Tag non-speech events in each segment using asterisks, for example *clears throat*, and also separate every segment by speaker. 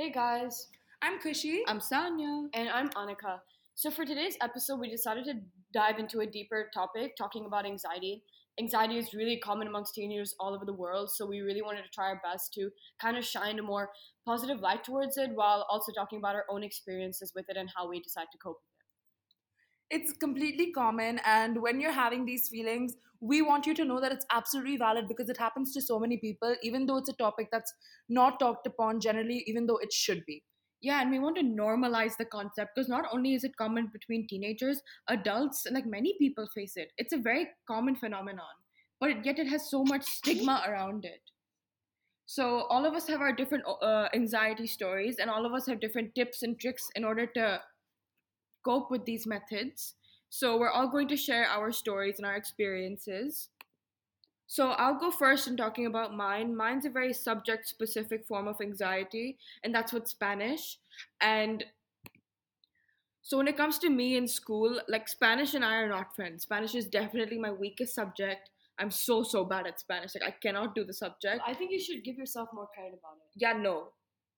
Speaker 1: Hey guys,
Speaker 2: I'm Khushi.
Speaker 3: I'm Sanya.
Speaker 1: and I'm Anika. So for today's episode, we decided to dive into a deeper topic, talking about anxiety. Anxiety is really common amongst teenagers all over the world, so we really wanted to try our best to kind of shine a more positive light towards it while also talking about our own experiences with it and how we decide to cope with it.
Speaker 2: It's completely common, and when you're having these feelings, we want you to know that it's absolutely valid because it happens to so many people, even though it's a topic that's not talked upon generally, even though it should be.
Speaker 3: Yeah, and we want to normalize the concept because not only is it common between teenagers, adults, like many people face it. It's a very common phenomenon, but yet it has so much stigma around it. So all of us have our different uh, anxiety stories, and all of us have different tips and tricks in order to cope with these methods. So we're all going to share our stories and our experiences. So I'll go first in talking about mine. Mine's a very subject specific form of anxiety, and that's with Spanish. And so when it comes to me in school, like Spanish and I are not friends. Spanish is definitely my weakest subject. I'm so so bad at Spanish. Like I cannot do the subject.
Speaker 1: I think you should give yourself more credit about it.
Speaker 3: yeah, no.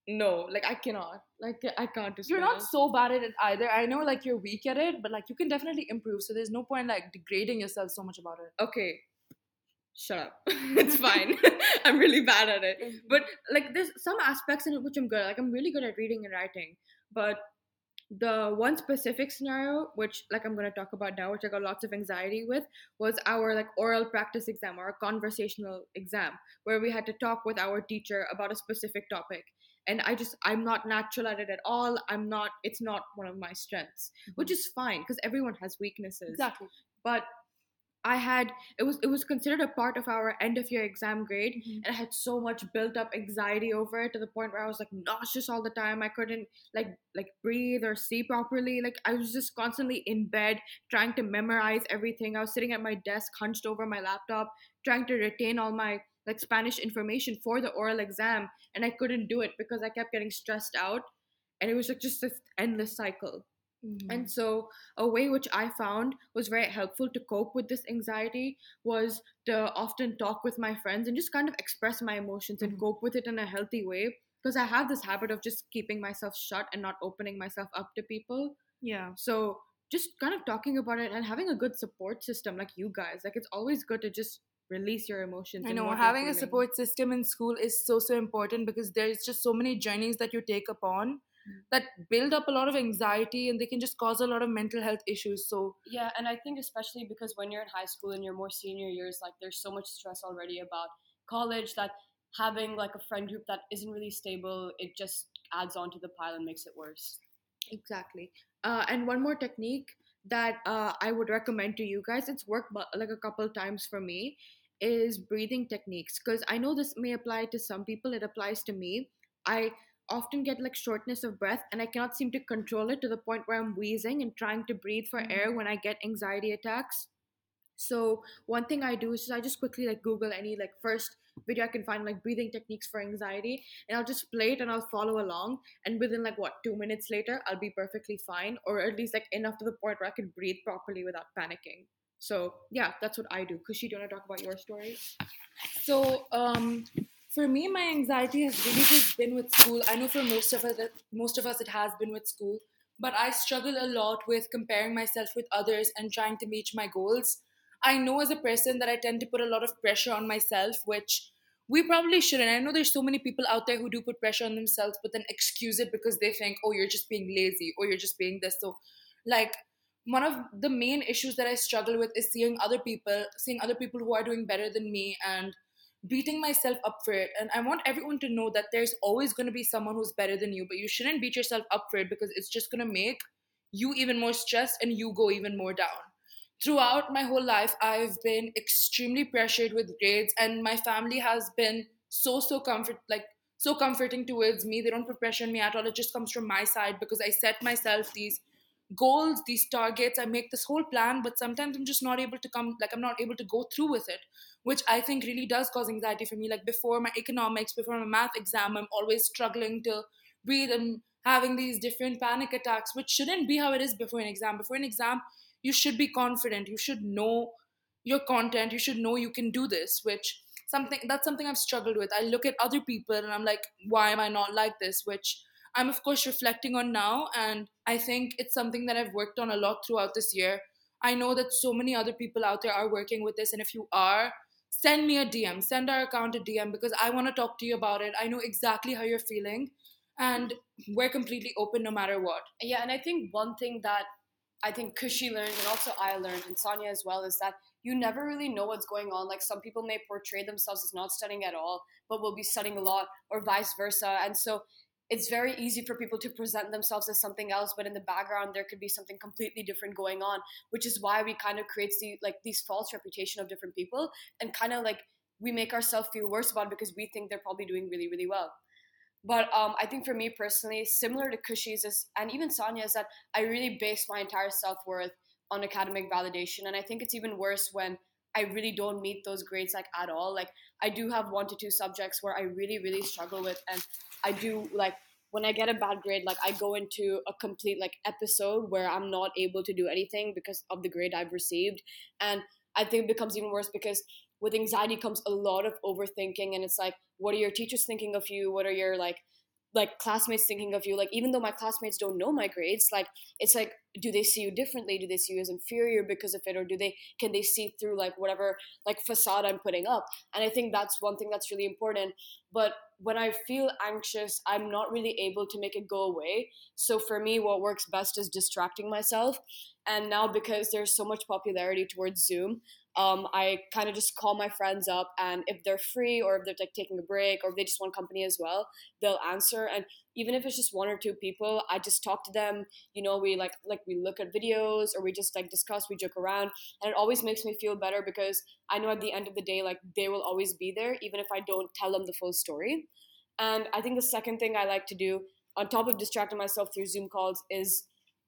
Speaker 3: No, like I cannot. Like I can't do
Speaker 2: You're not so bad at it either. I know, like, you're weak at it, but like, you can definitely improve. So there's no point like degrading yourself so much about it.
Speaker 3: okay. Shut up. *laughs* it's fine. *laughs* I'm really bad at it. but like there's some aspects in it which I'm good. at. Like I'm really good at reading and writing. But the one specific scenario which like I'm gonna talk about now, which I got lots of anxiety with, was our like oral practice exam or a conversational exam where we had to talk with our teacher about a specific topic. And I just I'm not natural at it at all. I'm not it's not one of my strengths. Which mm-hmm. is fine because everyone has weaknesses
Speaker 2: Exactly.
Speaker 3: but I had it was it was considered a part of our end of year exam grade mm-hmm. and I had so much built up anxiety over it to the point where I was like nauseous all the time. I couldn't like like breathe or see properly. Like I was just constantly in bed trying to memorize everything. I was sitting at my desk hunched over my laptop trying to retain all my like Spanish information for the oral exam and I couldn't do it because I kept getting stressed out and it was like just this endless cycle.
Speaker 2: Mm-hmm.
Speaker 3: And so, a way which I found was very helpful to cope with this anxiety was to often talk with my friends and just kind of express my emotions and
Speaker 2: Mhm.
Speaker 3: cope with it in a healthy way. Because I have this habit of just keeping myself shut and not opening myself up to people.
Speaker 2: yeah.
Speaker 3: So, just kind of talking about it and having a good support system like you guys. Like, it's always good to just release your emotions.
Speaker 2: I know having a support system in school is so so important because there's just so many journeys that you take upon
Speaker 3: Mm.
Speaker 2: that build up a lot of anxiety and they can just cause a lot of mental health issues. So
Speaker 1: Yeah, and I think especially because when you're in high school and your more senior years, like there's so much stress already about college that having like a friend group that isn't really stable, it just adds on to the pile and makes it worse.
Speaker 3: Exactly. Uh, and one more technique that uh, I would recommend to you guys, it's worked like a couple times for me, is breathing techniques. Because I know this may apply to some people, it applies to me. I often get like shortness of breath and I cannot seem to control it to the point where I'm wheezing and trying to breathe for
Speaker 2: Mhm.
Speaker 3: air when I get anxiety attacks. So one thing I do is I just quickly like Google any like first video I can find like breathing techniques for anxiety and I'll just play it and I'll follow along and within like what two minutes later I'll be perfectly fine or at least like enough to the point where I can breathe properly without panicking. So yeah, that's what I do. Khushi, do you want to talk about your story?
Speaker 2: So, um, for me, my anxiety has really just been with school. I know for most of us, most of us, it has been with school. But I struggle a lot with comparing myself with others and trying to meet my goals. I know as a person that I tend to put a lot of pressure on myself, which we probably shouldn't. I know there's so many people out there who do put pressure on themselves, but then excuse it because they think, oh, you're just being lazy or you're just being this. So, like, one of the main issues that I struggle with is seeing other people, seeing other people who are doing better than me and beating myself up for it. And I want everyone to know that there's always going to be someone who's better than you, but you shouldn't beat yourself up for it because it's just going to make you even more stressed and you go even more down. Throughout my whole life, I've been extremely pressured with grades, and my family has been so, so comfort, like, so comforting towards me. They don't put pressure on me at all. It just comes from my side because I set myself these goals, these targets. I make this whole plan, but sometimes I'm just not able to come, like, I'm not able to go through with it, which I think really does cause anxiety for me. Like, before my economics, before my math exam, I'm always struggling to breathe and having these different panic attacks, which shouldn't be how it is before an exam. Before an exam, you should be confident. You should know your content. You should know you can do this, which something that's something I've struggled with. I look at other people and I'm like, why am I not like this? Which I'm of course reflecting on now, and I think it's something that I've worked on a lot throughout this year. I know that so many other people out there are working with this, and if you are, send me a DM, send our account a DM because I want to talk to you about it. I know exactly how you're feeling, and we're completely open no matter what.
Speaker 1: Yeah, and I think one thing that I think Khushi learned and also I learned and Sanya as well is that you never really know what's going on. Like some people may portray themselves as not studying at all, but will be studying a lot, or vice versa. And so it's very easy for people to present themselves as something else, but in the background there could be something completely different going on, which is why we kind of creates the like these false reputation of different people and kind of like we make ourselves feel worse about it because we think they're probably doing really, really well. But um, I think for me personally, similar to Khushi's is, and even Sanya, is that I really base my entire self worth on academic validation. And I think it's even worse when I really don't meet those grades like at all. Like I do have one to two subjects where I really, really struggle with, and I do like when I get a bad grade, like I go into a complete like episode where I'm not able to do anything because of the grade I've received. And I think it becomes even worse because with anxiety comes a lot of overthinking and it's like what are your teachers thinking of you what are your like like classmates thinking of you like even though my classmates don't know my grades like it's like do they see you differently? Do they see you as inferior because of it? Or do they can they see through like whatever like facade i'm putting up? And i think that's one thing that's really important. But when i feel anxious i'm not really able to make it go away. So for me what works best is distracting myself. And now because there's so much popularity towards zoom um, I kind of just call my friends up, and if they're free or if they're like taking a break or if they just want company as well, they'll answer. And even if it's just one or two people, I just talk to them. You know, we like like we look at videos or we just like discuss, we joke around, and it always makes me feel better because I know at the end of the day, like they will always be there, even if I don't tell them the full story. And I think the second thing I like to do, on top of distracting myself through Zoom calls, is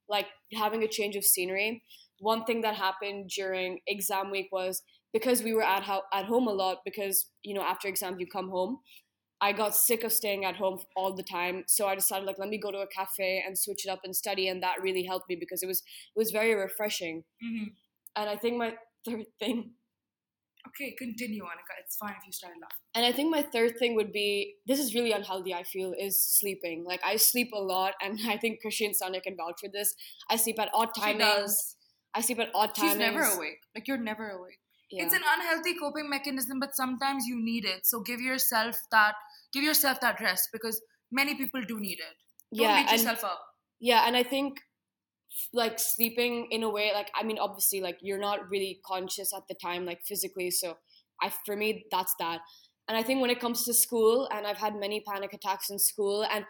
Speaker 1: like having a change of scenery one thing that happened during exam week was because we were at ho- at home a lot because you know after exams you come home i got sick of staying at home all the time so i decided like let me go to a cafe and switch it up and study and that really helped me because it was it was very refreshing
Speaker 2: Mm-hmm.
Speaker 1: and i think my third thing
Speaker 2: Okay, continue, Anika. It's fine if you start laughing.
Speaker 1: and i think my third thing would be this is really unhealthy i feel is sleeping like i sleep a lot and *laughs* i think Christian and Sanya can vouch for this i sleep at odd
Speaker 3: does.
Speaker 1: I sleep at odd timings
Speaker 3: She's never awake. Like you're never awake.
Speaker 1: yeah.
Speaker 2: It's an unhealthy coping mechanism, but sometimes you need it. So give yourself that give yourself that rest because many people do need it. Don't
Speaker 1: yeah
Speaker 2: beat yourself up.
Speaker 1: Yeah, and I think like sleeping in a way like I mean obviously like you're not really conscious at the time like physically so I for me that's that. And I think when it comes to school and I've had many panic attacks in school and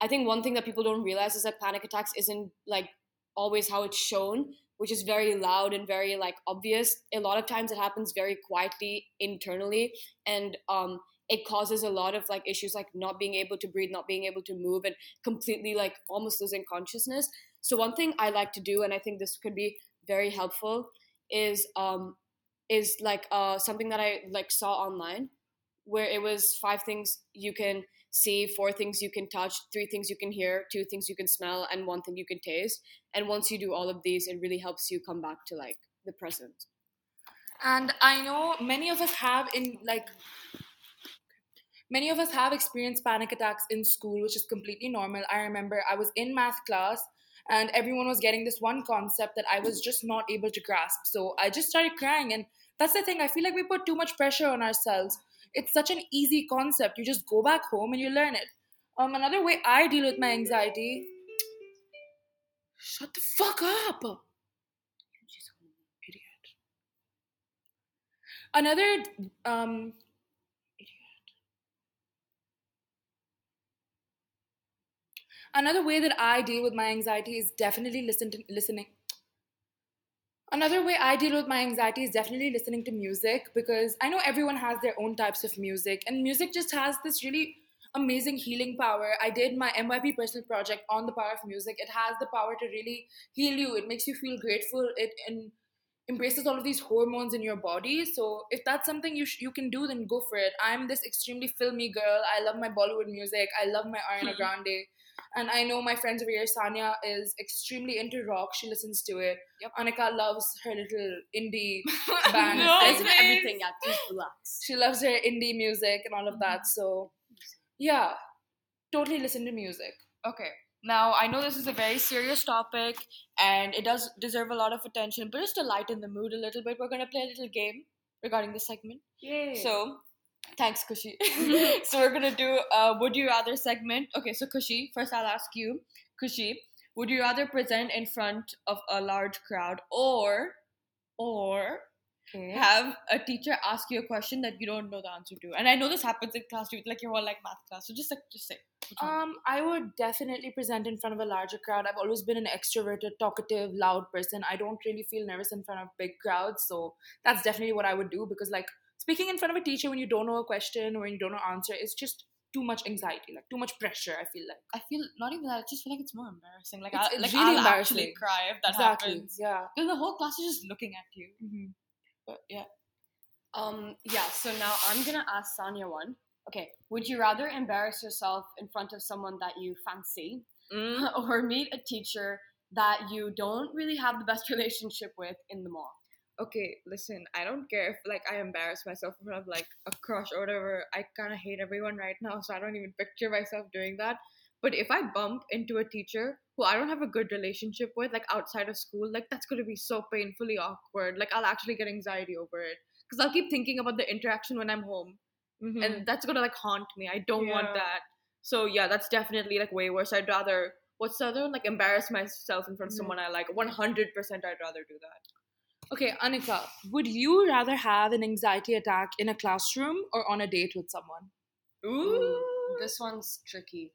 Speaker 1: I think one thing that people don't realize is that panic attacks isn't like always how it's shown, which is very loud and very like obvious. A lot of times it happens very quietly internally and um it causes a lot of like issues like not being able to breathe, not being able to move and completely like almost losing consciousness. So one thing I like to do, and I think this could be very helpful, is um is like uh something that I like saw online, where it was five things you can see, four things you can touch, three things you can hear, two things you can smell, and one thing you can taste. And once you do all of these, it really helps you come back to like the present.
Speaker 2: And I know many of us have in like many of us have experienced panic attacks in school, which is completely normal. I remember I was in math class and everyone was getting this one concept that I was just not able to grasp. So I just started crying and that's the thing. I feel like we put too much pressure on ourselves. It's such an easy concept. You just go back home and you learn it. Um, another way I deal with my anxiety. Shut the fuck up. Idiot. Another um Another way that I deal with my anxiety is definitely listen to, listening. Another way I deal with my anxiety is definitely listening to music because I know everyone has their own types of music, and music just has this really amazing healing power. I did my MYP personal project on the power of music. It has the power to really heal you. It makes you feel grateful. It and embraces all of these hormones in your body. So if that's something you sh- you can do, then go for it. I'm this extremely filmy girl. I love my Bollywood music. I love my Ariana hmm. Grande. And I know my friends over here, Sanya is extremely into rock. She listens to it.
Speaker 1: Yep.
Speaker 2: Anika loves her little indie *laughs* band.
Speaker 3: No,
Speaker 1: There
Speaker 2: thing.
Speaker 1: isn't
Speaker 3: please.
Speaker 1: everything yet. Please relax.
Speaker 2: She loves her indie music and all of that. Mm-hmm. So, yeah, totally listen to music.
Speaker 1: Okay. Now, I know this is a very serious topic and it does deserve a lot of attention, but just to lighten the mood a little bit, we're going to play a little game regarding this segment.
Speaker 2: Yay.
Speaker 1: So, thanks, Khushi. *laughs* *laughs* so, we're going to do a Would You Rather segment. Okay, so, Khushi, first I'll ask you, Khushi, would you rather present in front of a large crowd or, or
Speaker 2: okay.
Speaker 1: have a teacher ask you a question that you don't know the answer to? And I know this happens in class too, like your whole like math class. So, just like, just say.
Speaker 2: Um, I would definitely present in front of a larger crowd. I've always been an extroverted, talkative, loud person. I don't really feel nervous in front of big crowds, so that's definitely what I would do because, like, speaking in front of a teacher when you don't know a question or when you don't know answer is just too much anxiety, like too much pressure. I feel like
Speaker 1: I feel not even that. I just feel like it's more embarrassing. Like,
Speaker 2: It's-
Speaker 1: I, like
Speaker 2: really
Speaker 1: I'll actually cry if that
Speaker 2: exactly,
Speaker 1: happens.
Speaker 2: yeah.
Speaker 1: Because the whole class is just looking at you.
Speaker 2: Mm-hmm.
Speaker 1: But yeah. Um. Yeah. So now I'm gonna ask Sanya one. Okay. Would you rather embarrass yourself in front of someone that you fancy, *laughs* or meet a teacher that you don't really have the best *laughs* relationship with in the mall?
Speaker 3: okay, listen, I don't care if like I embarrass myself in front of like a crush or whatever. I kind of hate everyone right now, so I don't even picture myself doing that. But if I bump into a teacher who I don't have a good relationship with, like outside of school, like that's gonna be so painfully awkward. Like I'll actually get anxiety over it because I'll keep thinking about the interaction when I'm home, and that's gonna like haunt me. I don't want
Speaker 2: Mm-hmm.
Speaker 3: That. So yeah, that's definitely like way worse. I'd rather what's the other one? Like embarrass myself in front of
Speaker 2: Mhm.
Speaker 3: someone I like. One hundred percent, I'd rather do that.
Speaker 2: Okay, Anika, would you rather have an anxiety attack in a classroom or on a date with someone?
Speaker 1: Ooh, this one's tricky.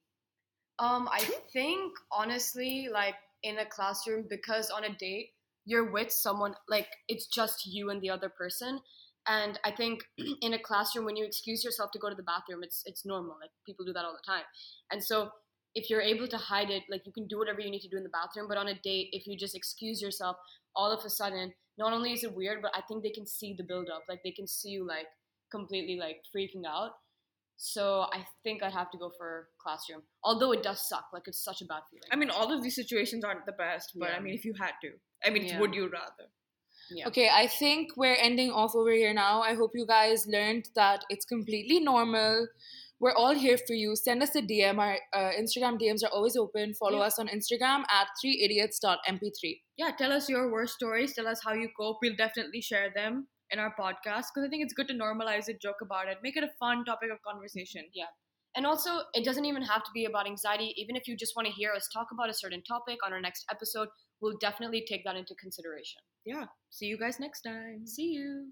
Speaker 1: Um, I think honestly, like in a classroom, because on a date you're with someone, like it's just you and the other person. And I think *clears throat* in a classroom, when you excuse yourself to go to the bathroom, it's it's normal. Like people do that all the time. And so if you're able to hide it, like you can do whatever you need to do in the bathroom. But on a date, if you just excuse yourself, all of a sudden, not only is it weird, but I think they can see the buildup. Like they can see you like completely like freaking out. So I think I'd have to go for classroom. Although it does suck, like it's such a bad feeling.
Speaker 3: I mean, all of these situations aren't the best, but
Speaker 1: Yeah.
Speaker 3: I mean, if you had to, I mean,
Speaker 1: Yeah.
Speaker 3: would you rather?
Speaker 1: Yeah.
Speaker 2: Okay, I think we're ending off over here now. I hope you guys learned that it's completely normal. We're all here for you. Send us a DM. Our uh, Instagram DMs are always open. Follow
Speaker 1: Yeah.
Speaker 2: us on Instagram at 3idiots.mp3.
Speaker 3: Yeah, tell us your worst stories. Tell us how you cope. We'll definitely share them in our podcast because I think it's good to normalize it, joke about it, make it a fun topic of conversation. Yeah.
Speaker 1: And also, it doesn't even have to be about anxiety. Even if you just want to hear us talk about a certain topic on our next episode, we'll definitely take that into consideration.
Speaker 3: Yeah. See you guys next time.
Speaker 1: See you.